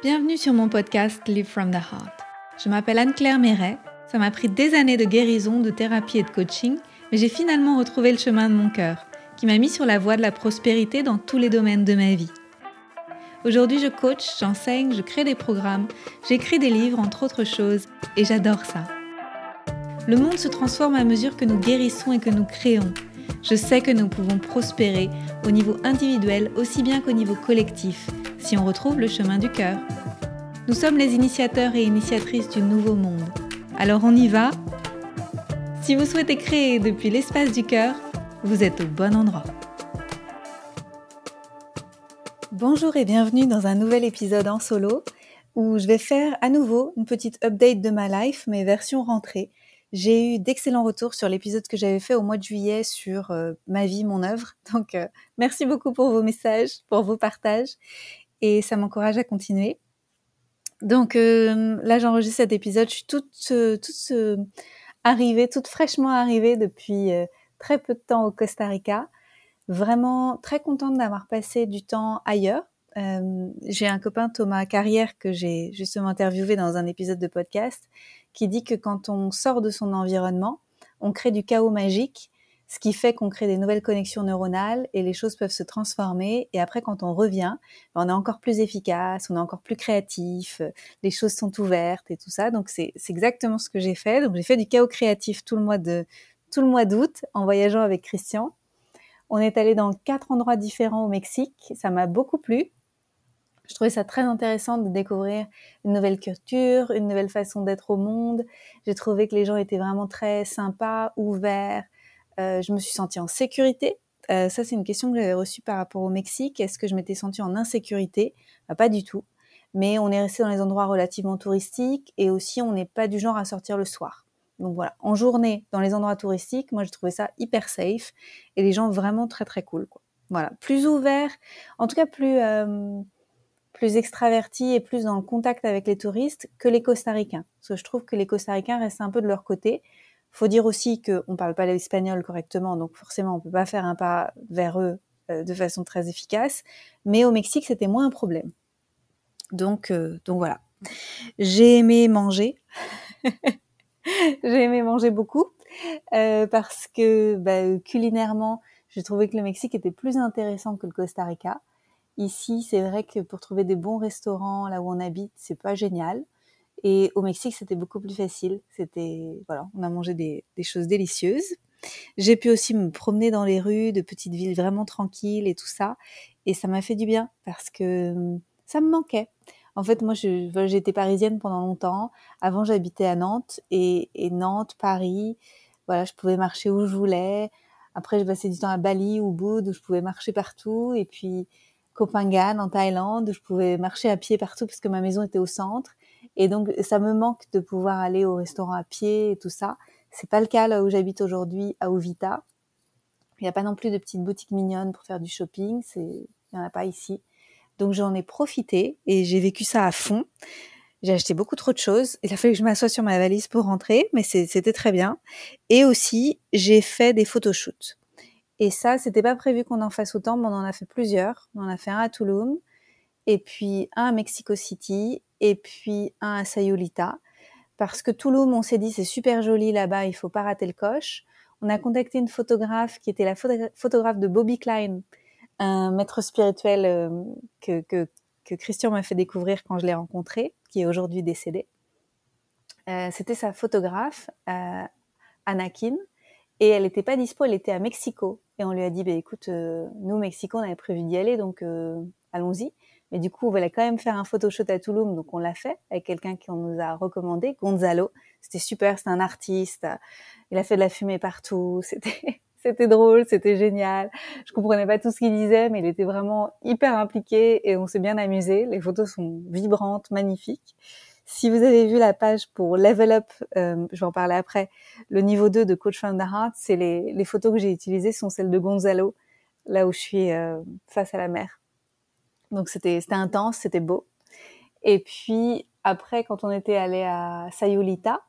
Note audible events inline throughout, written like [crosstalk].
Bienvenue sur mon podcast Live from the Heart. Je m'appelle Anne-Claire Méret. Ça m'a pris des années de guérison, de thérapie et de coaching, mais j'ai finalement retrouvé le chemin de mon cœur, qui m'a mis sur la voie de la prospérité dans tous les domaines de ma vie. Aujourd'hui, je coach, j'enseigne, je crée des programmes, j'écris des livres, entre autres choses, et j'adore ça. Le monde se transforme à mesure que nous guérissons et que nous créons. Je sais que nous pouvons prospérer au niveau individuel aussi bien qu'au niveau collectif si on retrouve le chemin du cœur. Nous sommes les initiateurs et initiatrices du nouveau monde. Alors on y va Si vous souhaitez créer depuis l'espace du cœur, vous êtes au bon endroit. Bonjour et bienvenue dans un nouvel épisode en solo où je vais faire à nouveau une petite update de ma life, mais version rentrée. J'ai eu d'excellents retours sur l'épisode que j'avais fait au mois de juillet sur euh, ma vie, mon œuvre. Donc, euh, merci beaucoup pour vos messages, pour vos partages et ça m'encourage à continuer. Donc euh, là, j'enregistre cet épisode. Je suis toute, euh, toute euh, arrivée, toute fraîchement arrivée depuis très peu de temps au Costa Rica. Vraiment très contente d'avoir passé du temps ailleurs. j'ai un copain Thomas Carrière que j'ai justement interviewé dans un épisode de podcast qui dit que quand on sort de son environnement, on crée du chaos magique ce qui fait qu'on crée des nouvelles connexions neuronales et les choses peuvent se transformer. Et après, quand on revient, ben, on est encore plus efficace, on est encore plus créatif, euh, les choses sont ouvertes et tout ça. Donc c'est exactement ce que j'ai fait. Donc j'ai fait du chaos créatif tout le mois de tout le mois d'août en voyageant avec Christian. On est allé dans quatre endroits différents au Mexique. Ça m'a beaucoup plu. Je trouvais ça très intéressant de découvrir une nouvelle culture, une nouvelle façon d'être au monde. J'ai trouvé que les gens étaient vraiment très sympas, ouverts, je me suis sentie en sécurité. Euh, ça, c'est une question que j'avais reçue par rapport au Mexique. Est-ce que je m'étais sentie en insécurité? Bah, Pas du tout. Mais on est resté dans les endroits relativement touristiques et aussi on n'est pas du genre à sortir le soir. Donc voilà, en journée, dans les endroits touristiques, moi j'ai trouvé ça hyper safe et les gens vraiment très très cool. Voilà, plus ouverts, en tout cas plus euh, plus extravertis et plus dans le contact avec les touristes que les Costa-Ricains. Parce que je trouve que les Costa-Ricains restent un peu de leur côté. Faut dire aussi qu'on ne parle pas l'espagnol correctement, donc forcément on peut pas faire un pas vers eux euh, de façon très efficace. Mais au Mexique, c'était moins un problème. Donc, euh, donc voilà. J'ai aimé manger. [laughs] j'ai aimé manger beaucoup euh, parce que bah, culinairement, j'ai trouvé que le Mexique était plus intéressant que le Costa Rica. Ici, c'est vrai que pour trouver des bons restaurants là où on habite, c'est pas génial. Et au Mexique, c'était beaucoup plus facile. C'était, voilà, on a mangé des, choses délicieuses. J'ai pu aussi me promener dans les rues de petites villes vraiment tranquilles et tout ça. Et ça m'a fait du bien parce que ça me manquait. En fait, moi, j'étais parisienne pendant longtemps. Avant, j'habitais à Nantes et, Nantes, Paris. Voilà, je pouvais marcher où je voulais. Après, je passais du temps à Bali ou Bud où je pouvais marcher partout. Et puis, Copenhague en Thaïlande où je pouvais marcher à pied partout parce que ma maison était au centre. Et donc, ça me manque de pouvoir aller au restaurant à pied et tout ça. C'est pas le cas là où j'habite aujourd'hui, à Ovita. Il n'y a pas non plus de petites boutiques mignonnes pour faire du shopping. Il n'y en a pas ici. Donc, j'en ai profité et j'ai vécu ça à fond. J'ai acheté beaucoup trop de choses. Il a fallu que je m'assoie sur ma valise pour rentrer, mais c'était très bien. Et aussi, j'ai fait des photoshoots. Et ça, c'était pas prévu qu'on en fasse autant, mais on en a fait plusieurs. On en a fait un à Tulum, et puis un à Mexico City, et puis un à Sayulita. Parce que Toulouse, on s'est dit, c'est super joli là-bas, il faut pas rater le coche. On a contacté une photographe qui était la photographe de Bobby Klein, un maître spirituel euh, que, que, Christian m'a fait découvrir quand je l'ai rencontré, qui est aujourd'hui décédé. Euh, C'était sa photographe, euh, Anakin, et elle n'était pas dispo, elle était à Mexico. Et on lui a dit, bah, écoute, nous, Mexico, on avait prévu d'y aller, donc allons-y. Mais du coup, on voulait quand même faire un photoshoot à Toulouse, donc on l'a fait avec quelqu'un qui nous a recommandé, Gonzalo. C'était super, c'est un artiste. Il a fait de la fumée partout. [laughs] C'était, c'était drôle, c'était génial. Je comprenais pas tout ce qu'il disait, mais il était vraiment hyper impliqué et on s'est bien amusé. Les photos sont vibrantes, magnifiques. Si vous avez vu la page pour Level Up, euh, je vais en parler après, le niveau 2 de Coach from the Heart, c'est les, les photos que j'ai utilisées sont celles de Gonzalo, là où je suis euh, face à la mer. Donc c'était intense, c'était beau. Et puis après, quand on était allé à Sayulita,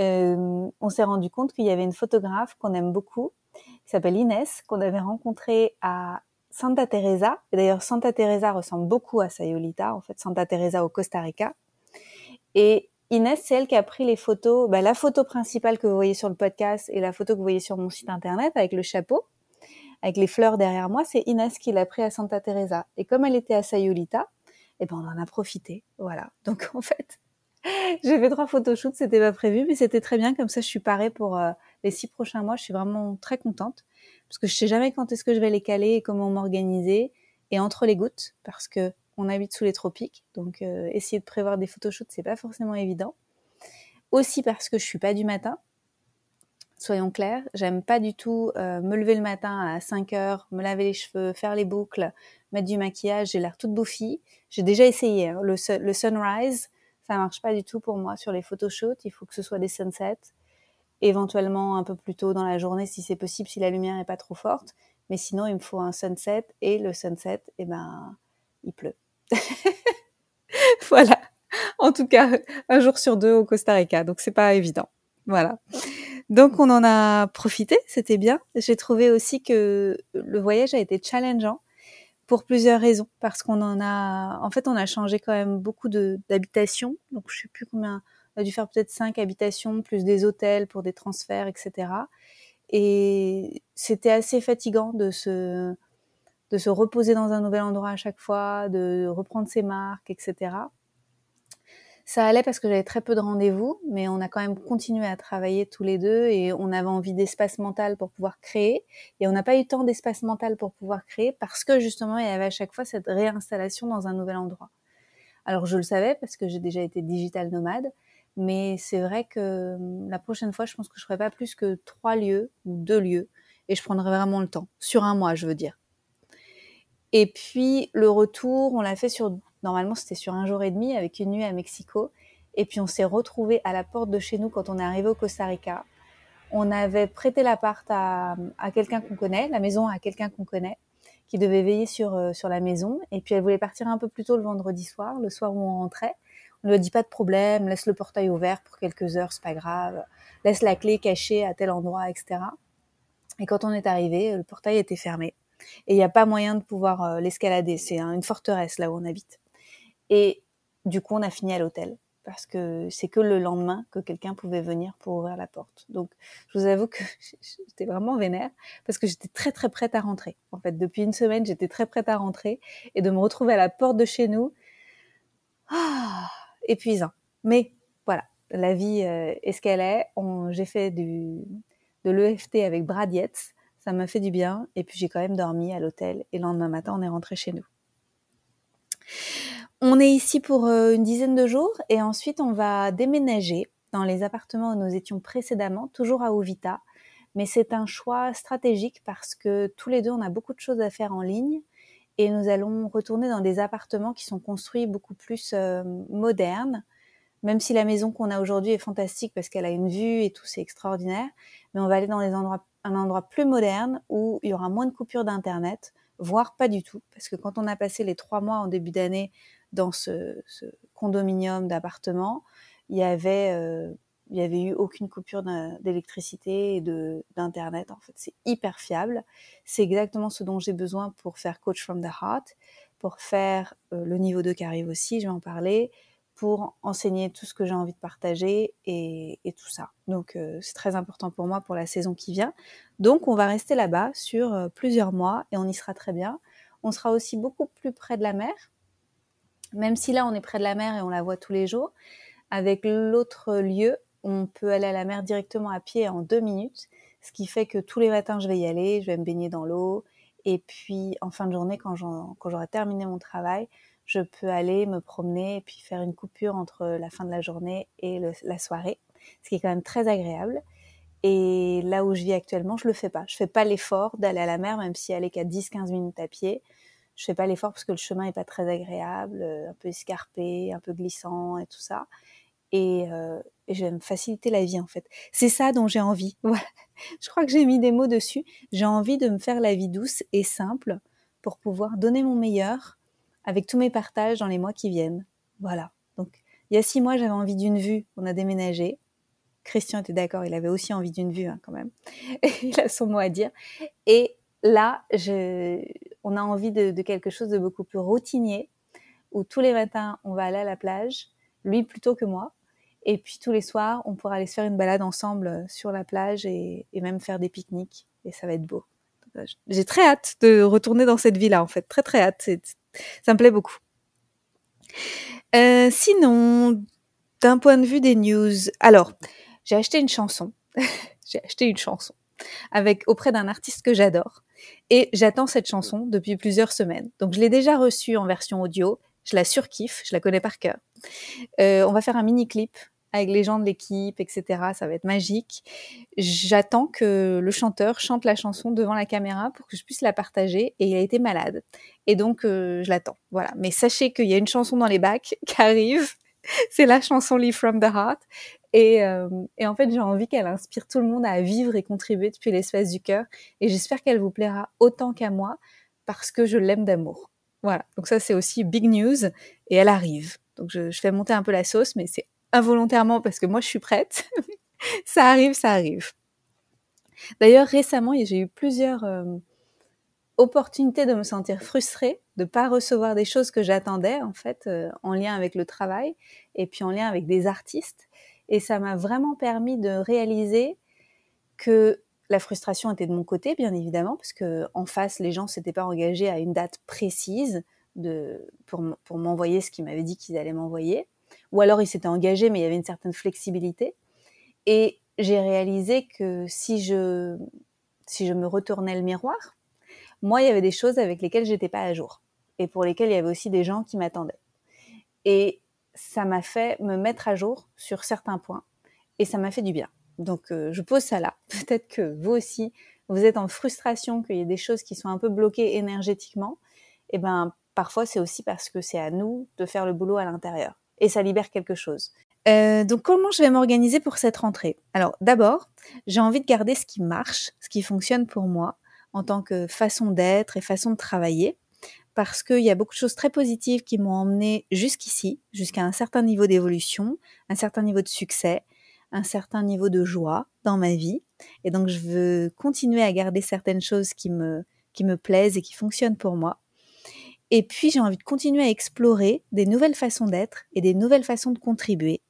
euh, on s'est rendu compte qu'il y avait une photographe qu'on aime beaucoup, qui s'appelle Inès, qu'on avait rencontrée à Santa Teresa. Et d'ailleurs, Santa Teresa ressemble beaucoup à Sayolita, en fait, Santa Teresa au Costa Rica. Et Inès, c'est elle qui a pris les photos, bah, la photo principale que vous voyez sur le podcast et la photo que vous voyez sur mon site internet avec le chapeau, avec les fleurs derrière moi, c'est Inès qui l'a pris à Santa Teresa. Et comme elle était à Sayolita, eh ben on en a profité, voilà. Donc en fait, [laughs] j'ai fait trois photoshoots, c'était pas prévu, mais c'était très bien. Comme ça, je suis parée pour euh, les six prochains mois. Je suis vraiment très contente parce que je sais jamais quand est-ce que je vais les caler et comment m'organiser. Et entre les gouttes, parce que on habite sous les tropiques, donc euh, essayer de prévoir des photoshoots, c'est pas forcément évident. Aussi parce que je suis pas du matin. Soyons clairs, j'aime pas du tout euh, me lever le matin à 5 heures, me laver les cheveux, faire les boucles, mettre du maquillage, j'ai l'air toute bouffie. J'ai déjà essayé hein. le, sunrise, ça marche pas du tout pour moi sur les photoshoots. Il faut que ce soit des sunsets, éventuellement un peu plus tôt dans la journée si c'est possible, si la lumière est pas trop forte. Mais sinon, il me faut un sunset et le sunset, eh ben, il pleut. [laughs] voilà. En tout cas, un jour sur deux au Costa Rica, donc c'est pas évident. Voilà. Donc on en a profité, c'était bien. J'ai trouvé aussi que le voyage a été challengeant pour plusieurs raisons, parce qu'on en a, en fait, on a changé quand même beaucoup d'habitations. Donc je sais plus combien, on a dû faire peut-être cinq habitations plus des hôtels pour des transferts, etc. Et c'était assez fatigant de se de se reposer dans un nouvel endroit à chaque fois, de reprendre ses marques, etc. Ça allait parce que j'avais très peu de rendez-vous, mais on a quand même continué à travailler tous les deux et on avait envie d'espace mental pour pouvoir créer. Et on n'a pas eu tant d'espace mental pour pouvoir créer parce que justement, il y avait à chaque fois cette réinstallation dans un nouvel endroit. Alors je le savais parce que j'ai déjà été digital nomade, mais c'est vrai que hum, la prochaine fois, je pense que je ferai pas plus que trois lieux ou deux lieux et je prendrai vraiment le temps. Sur un mois, je veux dire. Et puis le retour, on l'a fait sur, normalement c'était sur un jour et demi avec une nuit à Mexico. Et puis on s'est retrouvé à la porte de chez nous quand on est arrivé au Costa Rica. On avait prêté l'appart à, à quelqu'un qu'on connaît, la maison à quelqu'un qu'on connaît, qui devait veiller sur, euh, sur la maison. Et puis elle voulait partir un peu plus tôt le vendredi soir, le soir où on rentrait. On lui a dit pas de problème, laisse le portail ouvert pour quelques heures, c'est pas grave. Laisse la clé cachée à tel endroit, etc. Et quand on est arrivé, le portail était fermé et il n'y a pas moyen de pouvoir euh, l'escalader. C'est une forteresse là où on habite. Et du coup, on a fini à l'hôtel parce que c'est que le lendemain que quelqu'un pouvait venir pour ouvrir la porte. Donc, je vous avoue que [laughs] j'étais vraiment vénère parce que j'étais très très prête à rentrer. En fait, depuis une semaine, j'étais très prête à rentrer et de me retrouver à la porte de chez nous, ah, épuisant. Mais voilà, la vie euh, est ce qu'elle est. J'ai fait du, de l'EFT avec Brad Yates ça m'a fait du bien. Et puis j'ai quand même dormi à l'hôtel. Et le lendemain matin, on est rentré chez nous. On est ici pour euh, une dizaine de jours et ensuite on va déménager dans les appartements où nous étions précédemment, toujours à Ovita. Mais c'est un choix stratégique parce que tous les deux, on a beaucoup de choses à faire en ligne et nous allons retourner dans des appartements qui sont construits beaucoup plus euh, modernes. Même si la maison qu'on a aujourd'hui est fantastique parce qu'elle a une vue et tout, c'est extraordinaire. Mais on va aller dans un endroit plus moderne où il y aura moins de coupures d'internet, voire pas du tout, parce que quand on a passé les trois mois en début d'année dans ce, condominium d'appartements, il y avait euh, il y avait eu aucune coupure d'électricité et d'internet. En fait, c'est hyper fiable. C'est exactement ce dont j'ai besoin pour faire Coach from the Heart, pour faire euh, le niveau 2 qui arrive aussi. Je vais en parler pour enseigner tout ce que j'ai envie de partager et, tout ça. Donc euh, c'est très important pour moi pour la saison qui vient. Donc on va rester là-bas sur plusieurs mois et on y sera très bien. On sera aussi beaucoup plus près de la mer, même si là on est près de la mer et on la voit tous les jours. Avec l'autre lieu, on peut aller à la mer directement à pied en deux minutes, ce qui fait que tous les matins je vais y aller, je vais me baigner dans l'eau. Et puis en fin de journée, quand j'aurai terminé mon travail, je peux aller me promener et puis faire une coupure entre la fin de la journée et la soirée, ce qui est quand même très agréable. Et là où je vis actuellement, je le fais pas. Je fais pas l'effort d'aller à la mer, même si elle est qu'à 10-15 minutes à pied. Je fais pas l'effort parce que le chemin est pas très agréable, euh, un peu escarpé, un peu glissant et tout ça. Et, euh, et je vais me faciliter la vie en fait. C'est ça dont j'ai envie. [laughs] Je crois que j'ai mis des mots dessus. J'ai envie de me faire la vie douce et simple pour pouvoir donner mon meilleur avec tous mes partages dans les mois qui viennent. Voilà. Donc, il y a six mois, j'avais envie d'une vue. On a déménagé. Christian était d'accord, il avait aussi envie d'une vue hein, quand même. [laughs] il a son mot à dire. Et là, je... on a envie de, quelque chose de beaucoup plus routinier, où tous les matins, on va aller à la plage, lui plutôt que moi. Et puis tous les soirs, on pourra aller se faire une balade ensemble sur la plage et, même faire des pique-niques. Et ça va être beau. J'ai très hâte de retourner dans cette vie-là, en fait. Très, très hâte. Ça me plaît beaucoup. Euh, sinon, d'un point de vue des news, alors, j'ai acheté une chanson. [laughs] j'ai acheté une chanson avec auprès d'un artiste que j'adore. Et j'attends cette chanson depuis plusieurs semaines. Donc je l'ai déjà reçue en version audio. Je la surkiffe, je la connais par cœur. Euh, on va faire un mini clip avec les gens de l'équipe, etc. Ça va être magique. J'attends que le chanteur chante la chanson devant la caméra pour que je puisse la partager. Et il a été malade. Et donc, euh, je l'attends. Voilà. Mais sachez qu'il y a une chanson dans les bacs [laughs] qui arrive. C'est la chanson Live from the Heart. Et, euh, et en fait, j'ai envie qu'elle inspire tout le monde à vivre et contribuer depuis l'espace du cœur. Et j'espère qu'elle vous plaira autant qu'à moi parce que je l'aime d'amour. Voilà. Donc ça, c'est aussi big news. Et elle arrive. Donc je, fais monter un peu la sauce, mais c'est involontairement parce que moi je suis prête. [laughs] ça arrive, ça arrive. D'ailleurs, récemment, j'ai eu plusieurs euh, opportunités de me sentir frustrée, de pas recevoir des choses que j'attendais en fait euh, en lien avec le travail et puis en lien avec des artistes. Et ça m'a vraiment permis de réaliser que la frustration était de mon côté, bien évidemment, parce que en face, les gens s'étaient pas engagés à une date précise pour, pour m'envoyer ce qu'ils m'avaient dit qu'ils allaient m'envoyer ou alors il s'était engagé, mais il y avait une certaine flexibilité. Et j'ai réalisé que si je, si je me retournais le miroir, moi, il y avait des choses avec lesquelles j'étais pas à jour et pour lesquelles il y avait aussi des gens qui m'attendaient. Et ça m'a fait me mettre à jour sur certains points et ça m'a fait du bien. Donc, euh, je pose ça là. [laughs] Peut-être que vous aussi, vous êtes en frustration qu'il y ait des choses qui sont un peu bloquées énergétiquement. Et eh ben, parfois, c'est aussi parce que c'est à nous de faire le boulot à l'intérieur et ça libère quelque chose. Euh, donc comment je vais m'organiser pour cette rentrée? Alors d'abord, j'ai envie de garder ce qui marche, ce qui fonctionne pour moi en tant que façon d'être et façon de travailler, parce qu'il y a beaucoup de choses très positives qui m'ont emmené jusqu'ici, jusqu'à un certain niveau d'évolution, un certain niveau de succès, un certain niveau de joie dans ma vie. Et donc je veux continuer à garder certaines choses qui me, qui me plaisent et qui fonctionnent pour moi. Et puis, j'ai envie de continuer à explorer des nouvelles façons d'être et des nouvelles façons de contribuer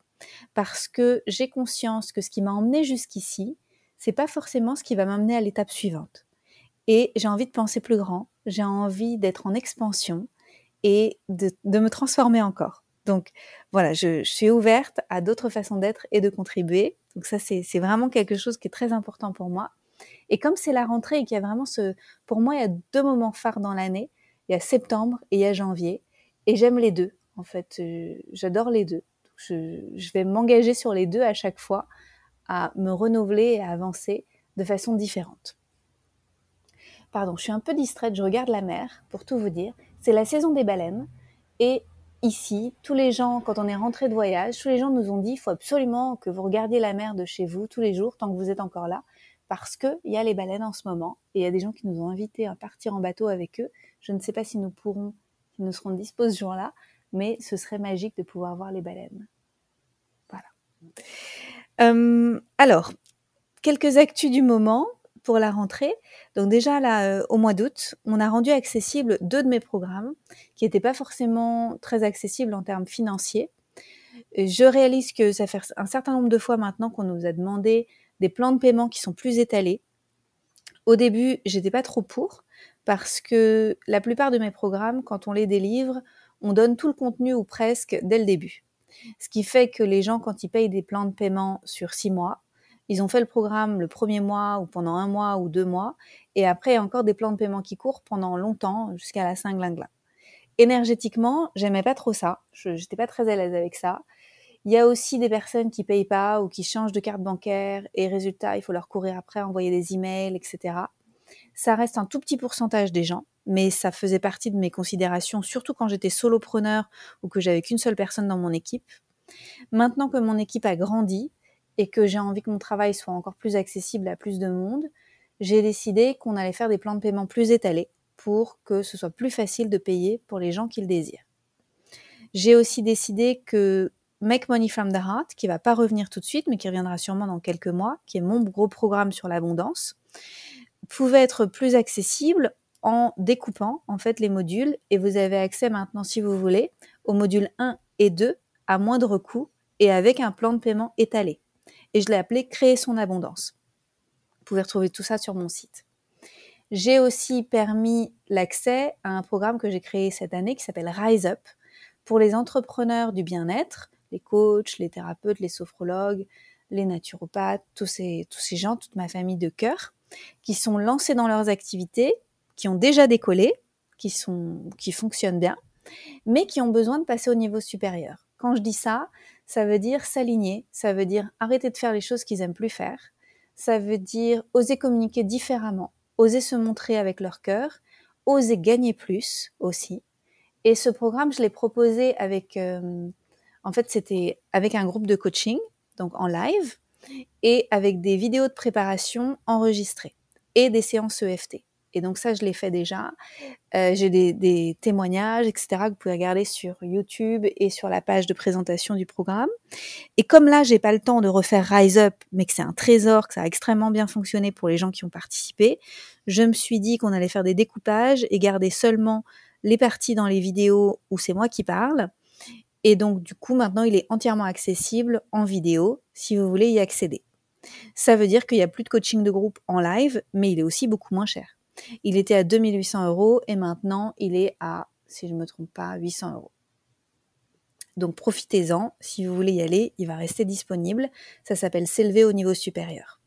parce que j'ai conscience que ce qui m'a emmené jusqu'ici, c'est pas forcément ce qui va m'amener à l'étape suivante. Et j'ai envie de penser plus grand, j'ai envie d'être en expansion et de, me transformer encore. Donc voilà, je, suis ouverte à d'autres façons d'être et de contribuer. Donc ça, c'est vraiment quelque chose qui est très important pour moi. Et comme c'est la rentrée et qu'il y a vraiment ce... Pour moi, il y a deux moments phares dans l'année il y a septembre et il y a janvier. Et j'aime les deux, en fait. Euh, j'adore les deux. Je vais m'engager sur les deux à chaque fois, à me renouveler et à avancer de façon différente. Pardon, je suis un peu distraite, je regarde la mer, pour tout vous dire. C'est la saison des baleines. Et ici, tous les gens, quand on est rentré de voyage, tous les gens nous ont dit, il faut absolument que vous regardiez la mer de chez vous tous les jours, tant que vous êtes encore là, parce qu'il y a les baleines en ce moment. Et il y a des gens qui nous ont invités à partir en bateau avec eux. Je ne sais pas si nous pourrons, si nous serons disposés ce jour-là, mais ce serait magique de pouvoir voir les baleines. Voilà. Euh, alors, quelques actus du moment pour la rentrée. Donc déjà euh, au mois d'août, on a rendu accessible deux de mes programmes qui n'étaient pas forcément très accessibles en termes financiers. Je réalise que ça fait un certain nombre de fois maintenant qu'on nous a demandé des plans de paiement qui sont plus étalés. Au début, j'étais pas trop pour parce que la plupart de mes programmes, quand on les délivre, on donne tout le contenu ou presque dès le début. Ce qui fait que les gens, quand ils payent des plans de paiement sur six mois, ils ont fait le programme le premier mois ou pendant un mois ou deux mois, et après, il y a encore des plans de paiement qui courent pendant longtemps, jusqu'à la Saint-Glinglin. Énergétiquement, j'aimais pas trop ça. Je n'étais pas très à l'aise avec ça. Il y a aussi des personnes qui payent pas ou qui changent de carte bancaire et résultat, il faut leur courir après, envoyer des emails, etc. Ça reste un tout petit pourcentage des gens, mais ça faisait partie de mes considérations, surtout quand j'étais solopreneur ou que j'avais qu'une seule personne dans mon équipe. Maintenant que mon équipe a grandi et que j'ai envie que mon travail soit encore plus accessible à plus de monde, j'ai décidé qu'on allait faire des plans de paiement plus étalés pour que ce soit plus facile de payer pour les gens qui le désirent. J'ai aussi décidé que Make Money from the Heart, qui va pas revenir tout de suite, mais qui reviendra sûrement dans quelques mois, qui est mon gros programme sur l'abondance, pouvait être plus accessible en découpant en fait les modules et vous avez accès maintenant, si vous voulez, aux modules 1 et 2 à moindre coût et avec un plan de paiement étalé. Et je l'ai appelé Créer son abondance. Vous pouvez retrouver tout ça sur mon site. J'ai aussi permis l'accès à un programme que j'ai créé cette année qui s'appelle Rise Up pour les entrepreneurs du bien-être, les coachs, les thérapeutes, les sophrologues, les naturopathes, tous ces, ces gens, toute ma famille de cœur, qui sont lancés dans leurs activités, qui ont déjà décollé, qui, sont, qui fonctionnent bien, mais qui ont besoin de passer au niveau supérieur. Quand je dis ça, ça veut dire s'aligner, ça veut dire arrêter de faire les choses qu'ils aiment plus faire, ça veut dire oser communiquer différemment, oser se montrer avec leur cœur, oser gagner plus aussi. Et ce programme, je l'ai proposé avec, euh, en fait, c'était avec un groupe de coaching, donc en live, et avec des vidéos de préparation enregistrées et des séances EFT. Et donc ça, je l'ai fait déjà. Euh, j'ai des, témoignages, etc., que vous pouvez regarder sur YouTube et sur la page de présentation du programme. Et comme là, j'ai pas le temps de refaire Rise Up, mais que c'est un trésor, que ça a extrêmement bien fonctionné pour les gens qui ont participé, je me suis dit qu'on allait faire des découpages et garder seulement les parties dans les vidéos où c'est moi qui parle. Et donc, du coup, maintenant, il est entièrement accessible en vidéo si vous voulez y accéder. Ça veut dire qu'il n'y a plus de coaching de groupe en live, mais il est aussi beaucoup moins cher. Il était à 2800 euros et maintenant il est à, si je ne me trompe pas, 800 euros. Donc profitez-en, si vous voulez y aller, il va rester disponible. Ça s'appelle s'élever au niveau supérieur.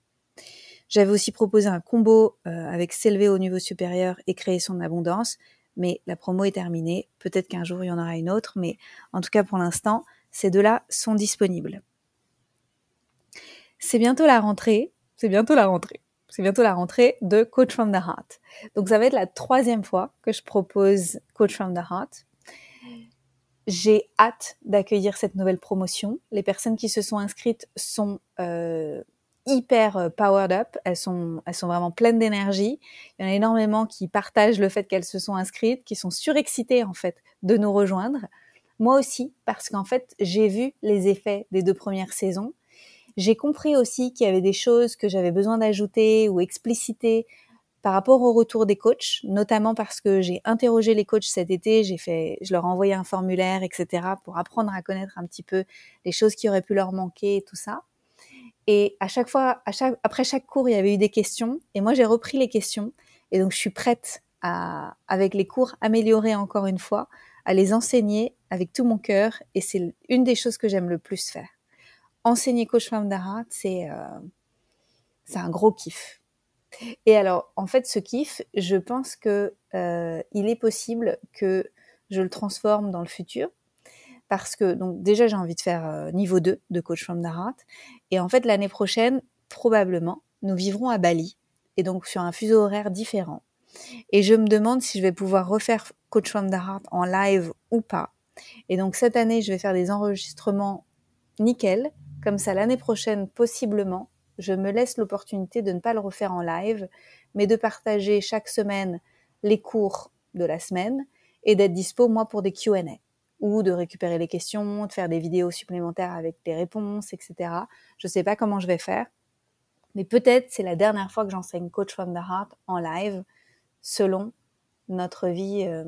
J'avais aussi proposé un combo euh, avec s'élever au niveau supérieur et créer son abondance, mais la promo est terminée. Peut-être qu'un jour il y en aura une autre, mais en tout cas pour l'instant, ces deux-là sont disponibles. C'est bientôt la rentrée. C'est bientôt la rentrée c'est bientôt la rentrée de Coach from the Heart. Donc ça va être la troisième fois que je propose Coach from the Heart. J'ai hâte d'accueillir cette nouvelle promotion. Les personnes qui se sont inscrites sont euh, hyper euh, powered up. Elles sont, elles sont vraiment pleines d'énergie. Il y en a énormément qui partagent le fait qu'elles se sont inscrites, qui sont surexcitées en fait de nous rejoindre. Moi aussi, parce qu'en fait, j'ai vu les effets des deux premières saisons j'ai compris aussi qu'il y avait des choses que j'avais besoin d'ajouter ou expliciter par rapport au retour des coachs, notamment parce que j'ai interrogé les coachs cet été, j'ai fait, je leur ai envoyé un formulaire, etc., pour apprendre à connaître un petit peu les choses qui auraient pu leur manquer et tout ça. Et à chaque fois, après chaque cours, il y avait eu des questions, et moi j'ai repris les questions, et donc je suis prête à, avec les cours, améliorer encore une fois, à les enseigner avec tout mon cœur, et c'est une des choses que j'aime le plus faire enseigner coach femme d'art, c'est euh, c'est un gros kiff. Et alors, en fait, ce kiff, je pense que euh, il est possible que je le transforme dans le futur. Parce que, donc, déjà, j'ai envie de faire euh, niveau 2 de coach femme d'art. Et en fait, l'année prochaine, probablement, nous vivrons à Bali. Et donc, sur un fuseau horaire différent. Et je me demande si je vais pouvoir refaire coach femme d'art en live ou pas. Et donc, cette année, je vais faire des enregistrements nickel comme ça, l'année prochaine, possiblement, je me laisse l'opportunité de ne pas le refaire en live, mais de partager chaque semaine les cours de la semaine et d'être dispo, moi, pour des Q&A ou de récupérer les questions, de faire des vidéos supplémentaires avec des réponses, etc. Je ne sais pas comment je vais faire, mais peut-être c'est la dernière fois que j'enseigne Coach from the Heart en live, selon notre vie euh,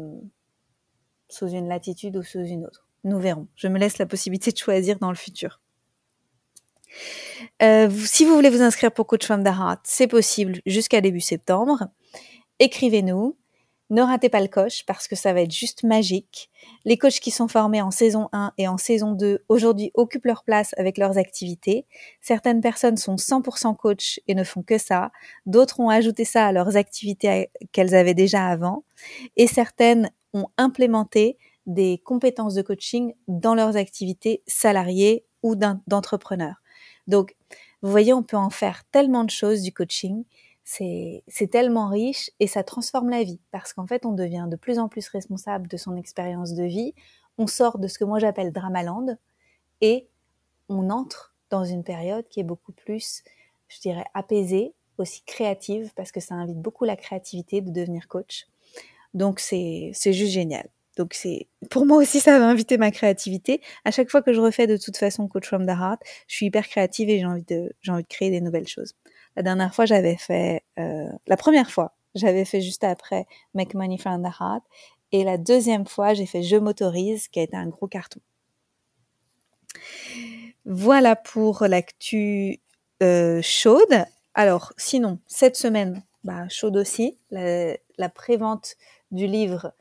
sous une latitude ou sous une autre. Nous verrons. Je me laisse la possibilité de choisir dans le futur. Euh, si vous voulez vous inscrire pour Coach the Heart, c'est possible jusqu'à début septembre. Écrivez-nous. Ne ratez pas le coach parce que ça va être juste magique. Les coachs qui sont formés en saison 1 et en saison 2 aujourd'hui occupent leur place avec leurs activités. Certaines personnes sont 100% coach et ne font que ça. D'autres ont ajouté ça à leurs activités qu'elles avaient déjà avant. Et certaines ont implémenté des compétences de coaching dans leurs activités salariées ou d'entrepreneurs. Donc, vous voyez, on peut en faire tellement de choses du coaching. C'est tellement riche et ça transforme la vie parce qu'en fait, on devient de plus en plus responsable de son expérience de vie. On sort de ce que moi j'appelle Dramaland et on entre dans une période qui est beaucoup plus, je dirais, apaisée, aussi créative parce que ça invite beaucoup la créativité de devenir coach. Donc, c'est juste génial. Donc c'est pour moi aussi ça va inviter ma créativité. À chaque fois que je refais de toute façon Coach from the Heart, je suis hyper créative et j'ai envie de créer des nouvelles choses. La dernière fois j'avais fait euh, la première fois j'avais fait juste après Make Money from the Heart. Et la deuxième fois, j'ai fait Je m'autorise, qui a été un gros carton. Voilà pour l'actu euh, chaude. Alors, sinon, cette semaine, bah, chaude aussi, la, la prévente du livre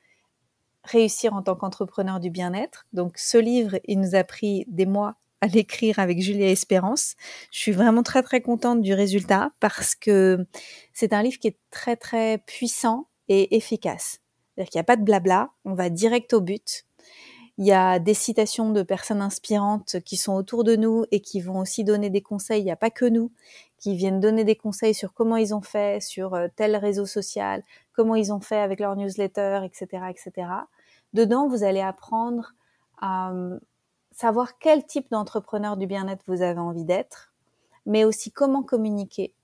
Réussir en tant qu'entrepreneur du bien-être. Donc, ce livre, il nous a pris des mois à l'écrire avec Julia Espérance. Je suis vraiment très très contente du résultat parce que c'est un livre qui est très très puissant et efficace. C'est-à-dire qu'il n'y a pas de blabla, on va direct au but. Il y a des citations de personnes inspirantes qui sont autour de nous et qui vont aussi donner des conseils. Il n'y a pas que nous qui viennent donner des conseils sur comment ils ont fait sur euh, tel réseau social, comment ils ont fait avec leur newsletter, etc., etc. Dedans, vous allez apprendre à euh, savoir quel type d'entrepreneur du bien-être vous avez envie d'être, mais aussi comment communiquer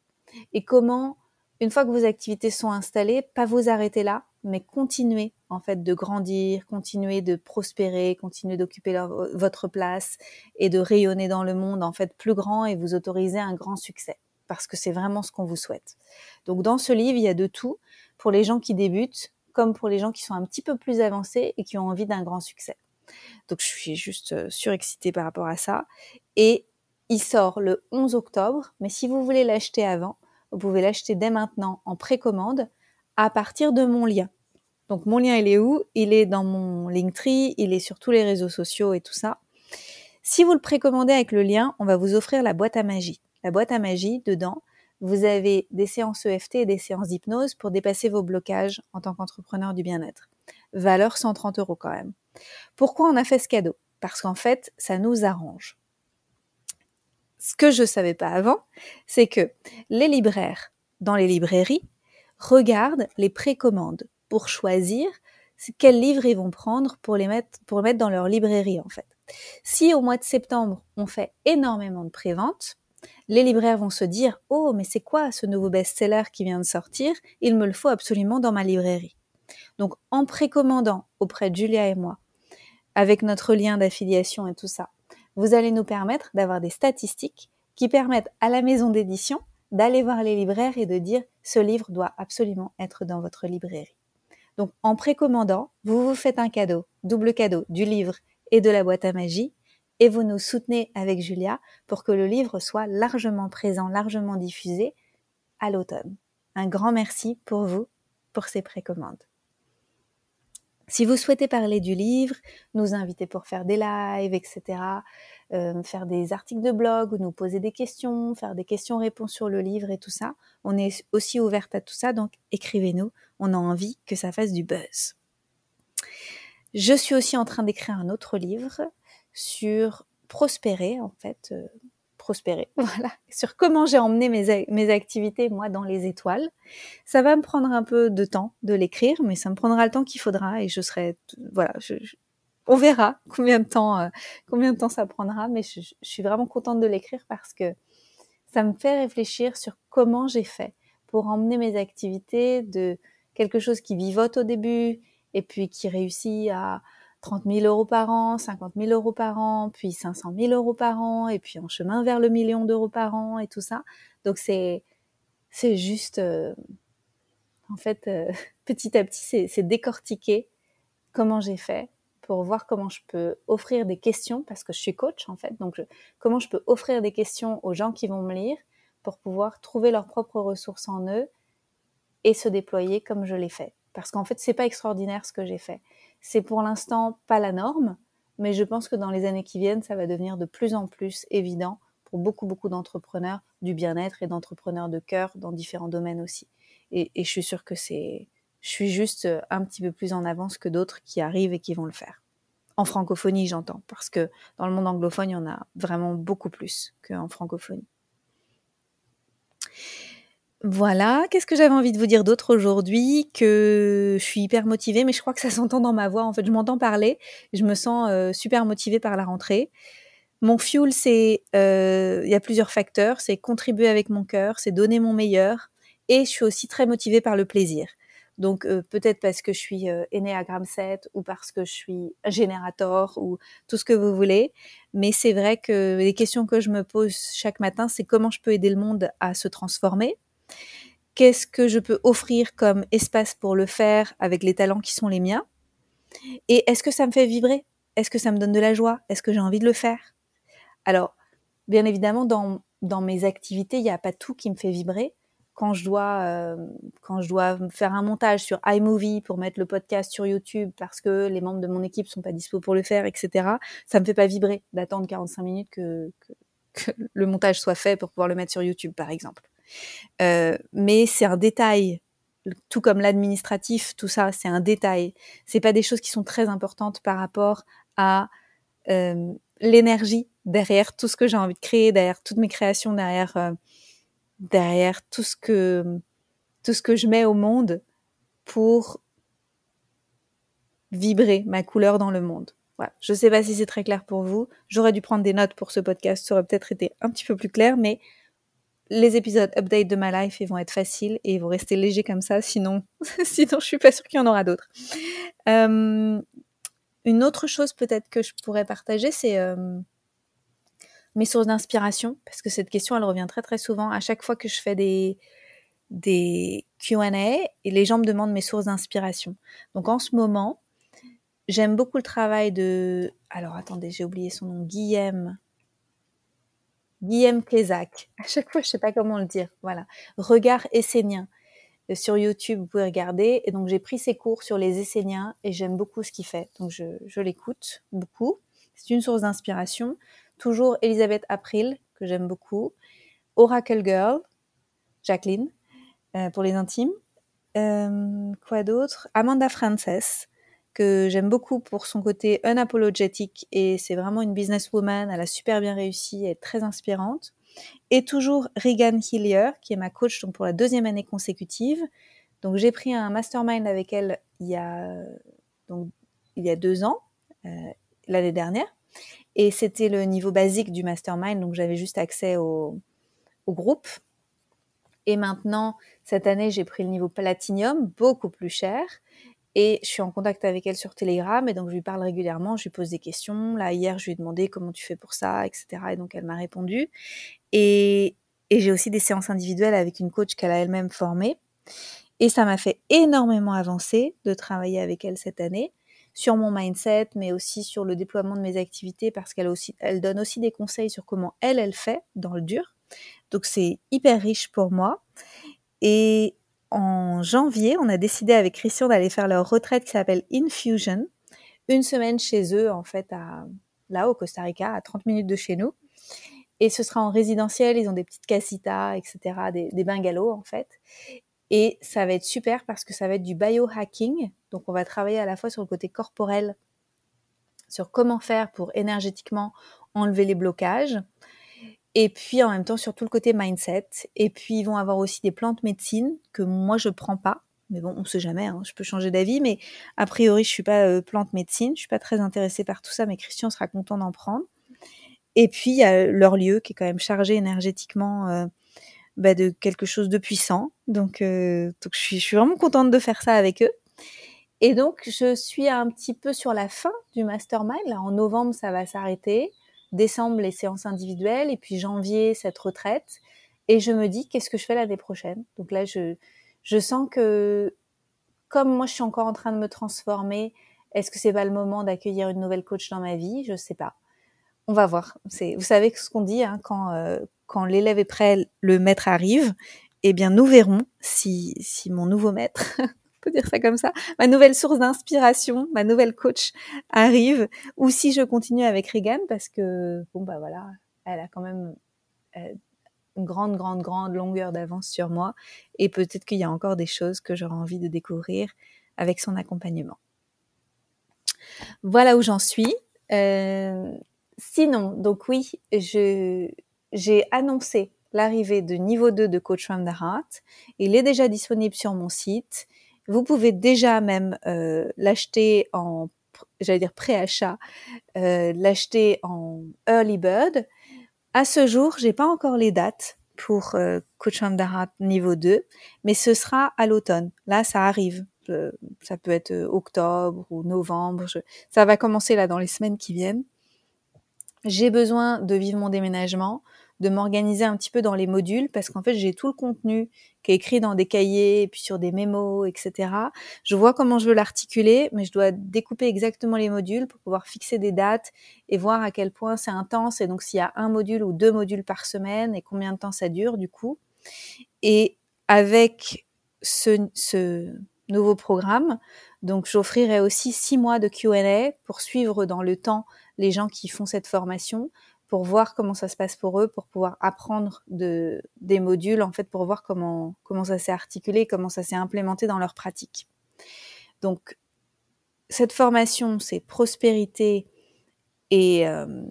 et comment, une fois que vos activités sont installées, pas vous arrêter là, mais continuer en fait de grandir, continuer de prospérer, continuer d'occuper votre place et de rayonner dans le monde en fait plus grand et vous autoriser un grand succès parce que c'est vraiment ce qu'on vous souhaite. Donc dans ce livre, il y a de tout pour les gens qui débutent comme pour les gens qui sont un petit peu plus avancés et qui ont envie d'un grand succès. Donc je suis juste euh, surexcitée par rapport à ça et il sort le 11 octobre, mais si vous voulez l'acheter avant, vous pouvez l'acheter dès maintenant en précommande à partir de mon lien. Donc mon lien, il est où? Il est dans mon Linktree, il est sur tous les réseaux sociaux et tout ça. Si vous le précommandez avec le lien, on va vous offrir la boîte à magie. La boîte à magie, dedans, vous avez des séances EFT et des séances d'hypnose pour dépasser vos blocages en tant qu'entrepreneur du bien-être. Valeur 130 euros quand même. Pourquoi on a fait ce cadeau? Parce qu'en fait, ça nous arrange. Ce que je ne savais pas avant, c'est que les libraires dans les librairies regardent les précommandes pour choisir quels livres ils vont prendre pour les mettre, dans leur librairie, en fait. Si au mois de septembre, on fait énormément de préventes, les libraires vont se dire, oh, mais c'est quoi ce nouveau best-seller qui vient de sortir? Il me le faut absolument dans ma librairie. Donc, en précommandant auprès de Julia et moi, avec notre lien d'affiliation et tout ça, vous allez nous permettre d'avoir des statistiques qui permettent à la maison d'édition d'aller voir les libraires et de dire ce livre doit absolument être dans votre librairie. Donc en précommandant, vous vous faites un cadeau, double cadeau du livre et de la boîte à magie, et vous nous soutenez avec Julia pour que le livre soit largement présent, largement diffusé à l'automne. Un grand merci pour vous, pour ces précommandes. Si vous souhaitez parler du livre, nous inviter pour faire des lives, etc., euh, faire des articles de blog ou nous poser des questions, faire des questions-réponses sur le livre et tout ça, on est aussi ouverte à tout ça, donc écrivez-nous, on a envie que ça fasse du buzz. Je suis aussi en train d'écrire un autre livre sur prospérer, en fait, euh, prospérer, [laughs] voilà, sur comment j'ai emmené mes, mes activités, moi, dans les étoiles. Ça va me prendre un peu de temps de l'écrire, mais ça me prendra le temps qu'il faudra et je serai, voilà, on verra combien de temps, euh, combien de temps ça prendra, mais je, suis vraiment contente de l'écrire parce que ça me fait réfléchir sur comment j'ai fait pour emmener mes activités de quelque chose qui vivote au début et puis qui réussit à 30 000 euros par an, 50 000 euros par an, puis 500 000 euros par an, et puis en chemin vers le million d'euros par an et tout ça. Donc c'est c'est juste, euh, en fait, euh, [laughs] petit à petit, c'est décortiquer comment j'ai fait pour voir comment je peux offrir des questions, parce que je suis coach en fait, donc comment je peux offrir des questions aux gens qui vont me lire pour pouvoir trouver leurs propres ressources en eux et se déployer comme je l'ai fait. Parce qu'en fait, c'est pas extraordinaire ce que j'ai fait. C'est pour l'instant pas la norme, mais je pense que dans les années qui viennent, ça va devenir de plus en plus évident pour beaucoup, beaucoup d'entrepreneurs du bien-être et d'entrepreneurs de cœur dans différents domaines aussi. Et, je suis sûre que c'est, je suis juste un petit peu plus en avance que d'autres qui arrivent et qui vont le faire. En francophonie, j'entends, parce que dans le monde anglophone, il y en a vraiment beaucoup plus qu'en francophonie. Voilà, qu'est-ce que j'avais envie de vous dire d'autre aujourd'hui Que je suis hyper motivée, mais je crois que ça s'entend dans ma voix. En fait, je m'entends parler, je me sens euh, super motivée par la rentrée. Mon fuel, c'est, euh, il y a plusieurs facteurs. C'est contribuer avec mon cœur, c'est donner mon meilleur, et je suis aussi très motivée par le plaisir. Donc euh, peut-être parce que je suis euh, à 7 ou parce que je suis générateur ou tout ce que vous voulez. Mais c'est vrai que les questions que je me pose chaque matin, c'est comment je peux aider le monde à se transformer? Qu'est-ce que je peux offrir comme espace pour le faire avec les talents qui sont les miens? Et est-ce que ça me fait vibrer? Est-ce que ça me donne de la joie? Est-ce que j'ai envie de le faire? Alors, bien évidemment, dans, dans mes activités, il n'y a pas tout qui me fait vibrer. Quand je dois, euh, quand je dois faire un montage sur iMovie pour mettre le podcast sur YouTube parce que les membres de mon équipe sont pas dispo pour le faire, etc. Ça me fait pas vibrer d'attendre 45 minutes [laughs] que, le montage soit fait pour pouvoir le mettre sur YouTube, par exemple. Euh, mais c'est un détail tout comme l'administratif, tout ça, c'est un détail. C'est pas des choses qui sont très importantes par rapport à euh, l'énergie derrière tout ce que j'ai envie de créer, derrière toutes mes créations, derrière derrière tout ce que je mets au monde pour vibrer ma couleur dans le monde. Je sais pas si c'est très clair pour vous. J'aurais dû prendre des notes pour ce podcast, ça aurait peut-être été un petit peu plus clair, mais les épisodes update de ma life vont être faciles et vont rester légers comme ça, sinon, [laughs] sinon je suis pas sûre qu'il y en aura d'autres. Euh, une autre chose peut-être que je pourrais partager, c'est euh, mes sources d'inspiration, parce que cette question, elle revient très très souvent. À chaque fois que je fais des, des Q&A, et les gens me demandent mes sources d'inspiration. Donc en ce moment, j'aime beaucoup le travail de... Alors attendez, j'ai oublié son nom. Guillaume. Guillaume Kézac. À chaque fois, je sais pas comment le dire. Voilà. Regard essénien sur YouTube, vous pouvez regarder. Et donc, j'ai pris ses cours sur les Esséniens et j'aime beaucoup ce qu'il fait. Donc, je, je l'écoute beaucoup. C'est une source d'inspiration. Toujours Elisabeth April, que j'aime beaucoup. Oracle Girl, Jacqueline, euh, pour les intimes. Euh, quoi d'autre? Amanda Frances, que j'aime beaucoup pour son côté unapologétique et c'est vraiment une businesswoman. Elle a super bien réussi, elle est très inspirante et toujours Regan Hillier, qui est ma coach donc pour la deuxième année consécutive. Donc j'ai pris un mastermind avec elle il y a donc il y a deux ans, euh, l'année dernière, et c'était le niveau basique du mastermind, donc j'avais juste accès au, groupe. Et maintenant, cette année, j'ai pris le niveau platinum, beaucoup plus cher. Et je suis en contact avec elle sur Telegram et donc je lui parle régulièrement, je lui pose des questions. Là, hier, je lui ai demandé comment tu fais pour ça, etc. Et donc elle m'a répondu. Et, j'ai aussi des séances individuelles avec une coach qu'elle a elle-même formée. Et ça m'a fait énormément avancer de travailler avec elle cette année sur mon mindset, mais aussi sur le déploiement de mes activités parce qu'elle elle donne aussi des conseils sur comment elle, elle fait dans le dur. Donc c'est hyper riche pour moi. Et en janvier, on a décidé avec Christian d'aller faire leur retraite qui s'appelle Infusion. Une semaine chez eux, en fait, à, là, au Costa Rica, à 30 minutes de chez nous. Et ce sera en résidentiel, ils ont des petites casitas, etc., des, des bungalows en fait. Et ça va être super parce que ça va être du biohacking. Donc on va travailler à la fois sur le côté corporel, sur comment faire pour énergétiquement enlever les blocages, et puis en même temps sur tout le côté mindset. Et puis ils vont avoir aussi des plantes médecine que moi je prends pas. Mais bon, on sait jamais, hein, je peux changer d'avis, mais a priori je suis pas euh, plante médecine, je suis pas très intéressée par tout ça, mais Christian sera content d'en prendre. Et puis, il y a leur lieu qui est quand même chargé énergétiquement euh, bah, de quelque chose de puissant. Donc, euh, donc je, suis, je suis vraiment contente de faire ça avec eux. Et donc, je suis un petit peu sur la fin du mastermind. Là, en novembre, ça va s'arrêter. Décembre, les séances individuelles. Et puis janvier, cette retraite. Et je me dis, qu'est-ce que je fais l'année prochaine? Donc là, je, je sens que, comme moi, je suis encore en train de me transformer, est-ce que c'est pas le moment d'accueillir une nouvelle coach dans ma vie? Je sais pas on va voir. Vous savez ce qu'on dit hein, quand euh, quand l'élève est prêt, le maître arrive. Eh bien, nous verrons si si mon nouveau maître, [laughs] on peut dire ça comme ça, ma nouvelle source d'inspiration, ma nouvelle coach arrive, ou si je continue avec Regan parce que bon bah voilà, elle a quand même euh, une grande grande grande longueur d'avance sur moi et peut-être qu'il y a encore des choses que j'aurais envie de découvrir avec son accompagnement. Voilà où j'en suis. Euh, Sinon, donc oui, j'ai annoncé l'arrivée de niveau 2 de Coach from Heart. Il est déjà disponible sur mon site. Vous pouvez déjà même euh, l'acheter en, j'allais dire préachat, euh, l'acheter en early bird. À ce jour, j'ai pas encore les dates pour euh, Coach from Heart niveau 2, mais ce sera à l'automne. Là, ça arrive. ça peut être octobre ou novembre. Ça va commencer là dans les semaines qui viennent j'ai besoin de vivre mon déménagement de m'organiser un petit peu dans les modules parce qu'en fait j'ai tout le contenu qui est écrit dans des cahiers et puis sur des mémos, etc. Je vois comment je veux l'articuler, mais je dois découper exactement les modules pour pouvoir fixer des dates et voir à quel point c'est intense et donc s'il y a un module ou deux modules par semaine et combien de temps ça dure du coup. Et avec ce, ce nouveau programme, donc j'offrirai aussi six mois de Q&A pour suivre dans le temps les gens qui font cette formation pour voir comment ça se passe pour eux, pour pouvoir apprendre de, des modules, en fait, pour voir comment, ça s'est articulé, comment ça s'est implémenté dans leur pratique. Donc, cette formation, c'est prospérité et, euh,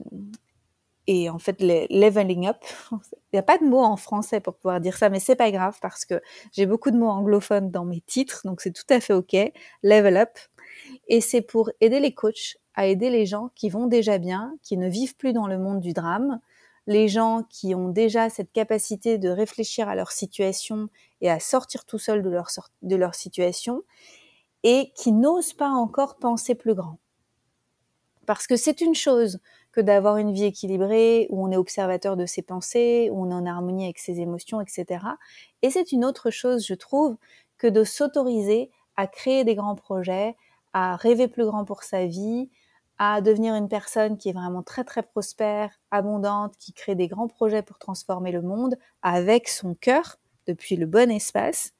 en fait, leveling up. Il n'y a pas de mot en français pour pouvoir dire ça, mais c'est pas grave parce que j'ai beaucoup de mots anglophones dans mes titres, donc c'est tout à fait OK. Level up. Et c'est pour aider les coachs à aider les gens qui vont déjà bien, qui ne vivent plus dans le monde du drame, les gens qui ont déjà cette capacité de réfléchir à leur situation et à sortir tout leur, de leur situation et qui n'osent pas encore penser plus grand. Parce que c'est une chose que d'avoir une vie équilibrée, où on est observateur de ses pensées, où on est en harmonie avec ses émotions, etc. Et c'est une autre chose, je trouve, que de s'autoriser à créer des grands projets, à rêver plus grand pour sa vie, à devenir une personne qui est vraiment très très prospère, abondante, qui crée des grands projets pour transformer le monde avec son cœur depuis le bon espace.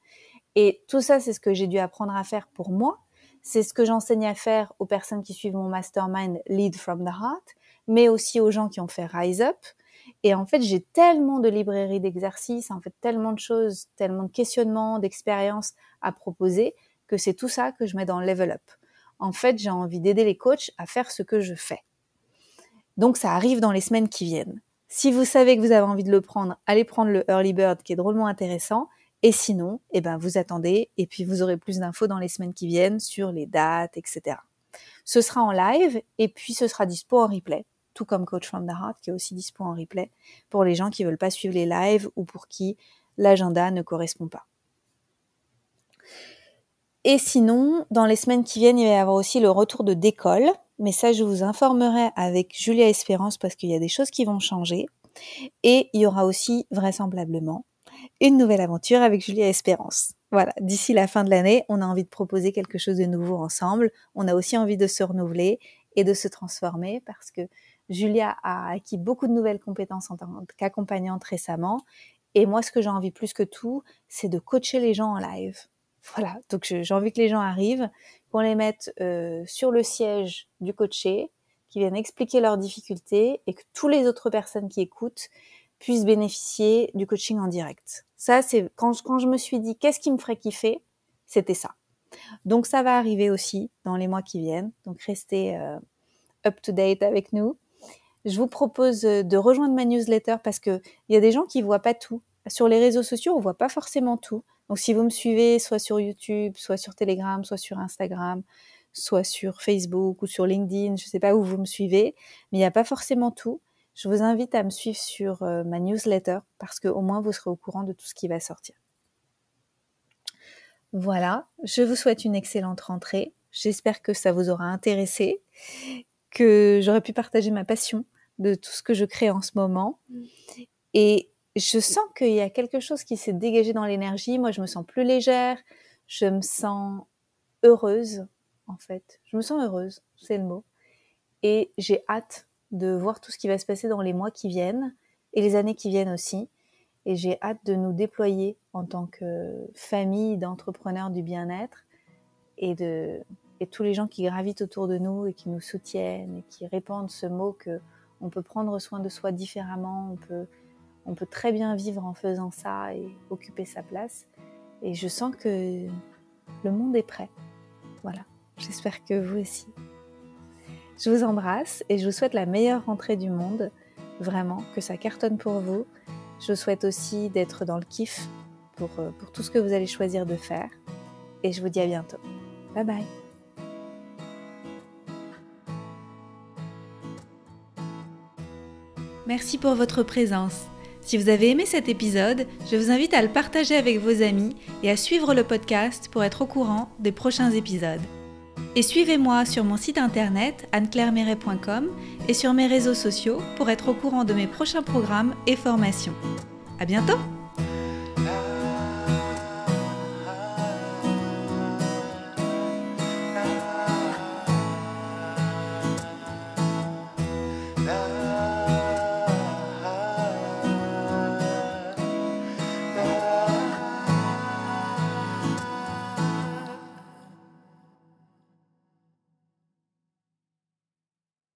Et tout ça, c'est ce que j'ai dû apprendre à faire pour moi. C'est ce que j'enseigne à faire aux personnes qui suivent mon mastermind Lead from the Heart, mais aussi aux gens qui ont fait Rise Up. Et en fait, j'ai tellement de librairies d'exercices, en fait, tellement de choses, tellement de questionnements, d'expériences à proposer que c'est tout ça que je mets dans Level Up en fait, j'ai envie d'aider les coachs à faire ce que je fais. Donc, ça arrive dans les semaines qui viennent. Si vous savez que vous avez envie de le prendre, allez prendre le Early Bird qui est drôlement intéressant. Et sinon, eh ben, vous attendez et puis vous aurez plus d'infos dans les semaines qui viennent sur les dates, etc. Ce sera en live et puis ce sera dispo en replay, tout comme Coach from the Heart qui est aussi dispo en replay pour les gens qui veulent pas suivre les lives ou pour qui l'agenda ne correspond pas. Et sinon, dans les semaines qui viennent, il va y avoir aussi le retour de d'école. Mais ça, je vous informerai avec Julia Espérance parce qu'il y a des choses qui vont changer. Et il y aura aussi, vraisemblablement, une nouvelle aventure avec Julia Espérance. Voilà, d'ici la fin de l'année, on a envie de proposer quelque chose de nouveau ensemble. On a aussi envie de se renouveler et de se transformer parce que Julia a acquis beaucoup de nouvelles compétences en tant qu'accompagnante récemment. Et moi, ce que j'ai envie plus que tout, c'est de coacher les gens en live. Voilà, donc j'ai envie que les gens arrivent, qu'on les mette euh, sur le siège du coaché, qui viennent expliquer leurs difficultés et que toutes les autres personnes qui écoutent puissent bénéficier du coaching en direct. Ça, c'est quand, je me suis dit qu'est-ce qui me ferait kiffer, c'était ça. Donc ça va arriver aussi dans les mois qui viennent. Donc restez euh, up to date avec nous. Je vous propose de rejoindre ma newsletter parce que il y a des gens qui voient pas tout. Sur les réseaux sociaux, on voit pas forcément tout. Donc si vous me suivez soit sur YouTube, soit sur Telegram, soit sur Instagram, soit sur Facebook ou sur LinkedIn, je ne sais pas où vous me suivez, mais il n'y a pas forcément tout. Je vous invite à me suivre sur euh, ma newsletter parce qu'au moins vous serez au courant de tout ce qui va sortir. Voilà, je vous souhaite une excellente rentrée. J'espère que ça vous aura intéressé, que j'aurai pu partager ma passion de tout ce que je crée en ce moment. Et je sens qu'il y a quelque chose qui s'est dégagé dans l'énergie. Moi, je me sens plus légère, je me sens heureuse, en fait. Je me sens heureuse, c'est le mot. Et j'ai hâte de voir tout ce qui va se passer dans les mois qui viennent et les années qui viennent aussi. Et j'ai hâte de nous déployer en tant que famille d'entrepreneurs du bien-être et de et tous les gens qui gravitent autour de nous et qui nous soutiennent et qui répandent ce mot que on peut prendre soin de soi différemment, on peut on peut très bien vivre en faisant ça et occuper sa place. Et je sens que le monde est prêt. Voilà, j'espère que vous aussi. Je vous embrasse et je vous souhaite la meilleure rentrée du monde. Vraiment, que ça cartonne pour vous. Je vous souhaite aussi d'être dans le kiff pour, euh, pour tout ce que vous allez choisir de faire. Et je vous dis à bientôt. Bye bye. Merci pour votre présence. Si vous avez aimé cet épisode, je vous invite à le partager avec vos amis et à suivre le podcast pour être au courant des prochains épisodes. Et suivez-moi sur mon site internet anneclairemeret.com et sur mes réseaux sociaux pour être au courant de mes prochains programmes et formations. À bientôt!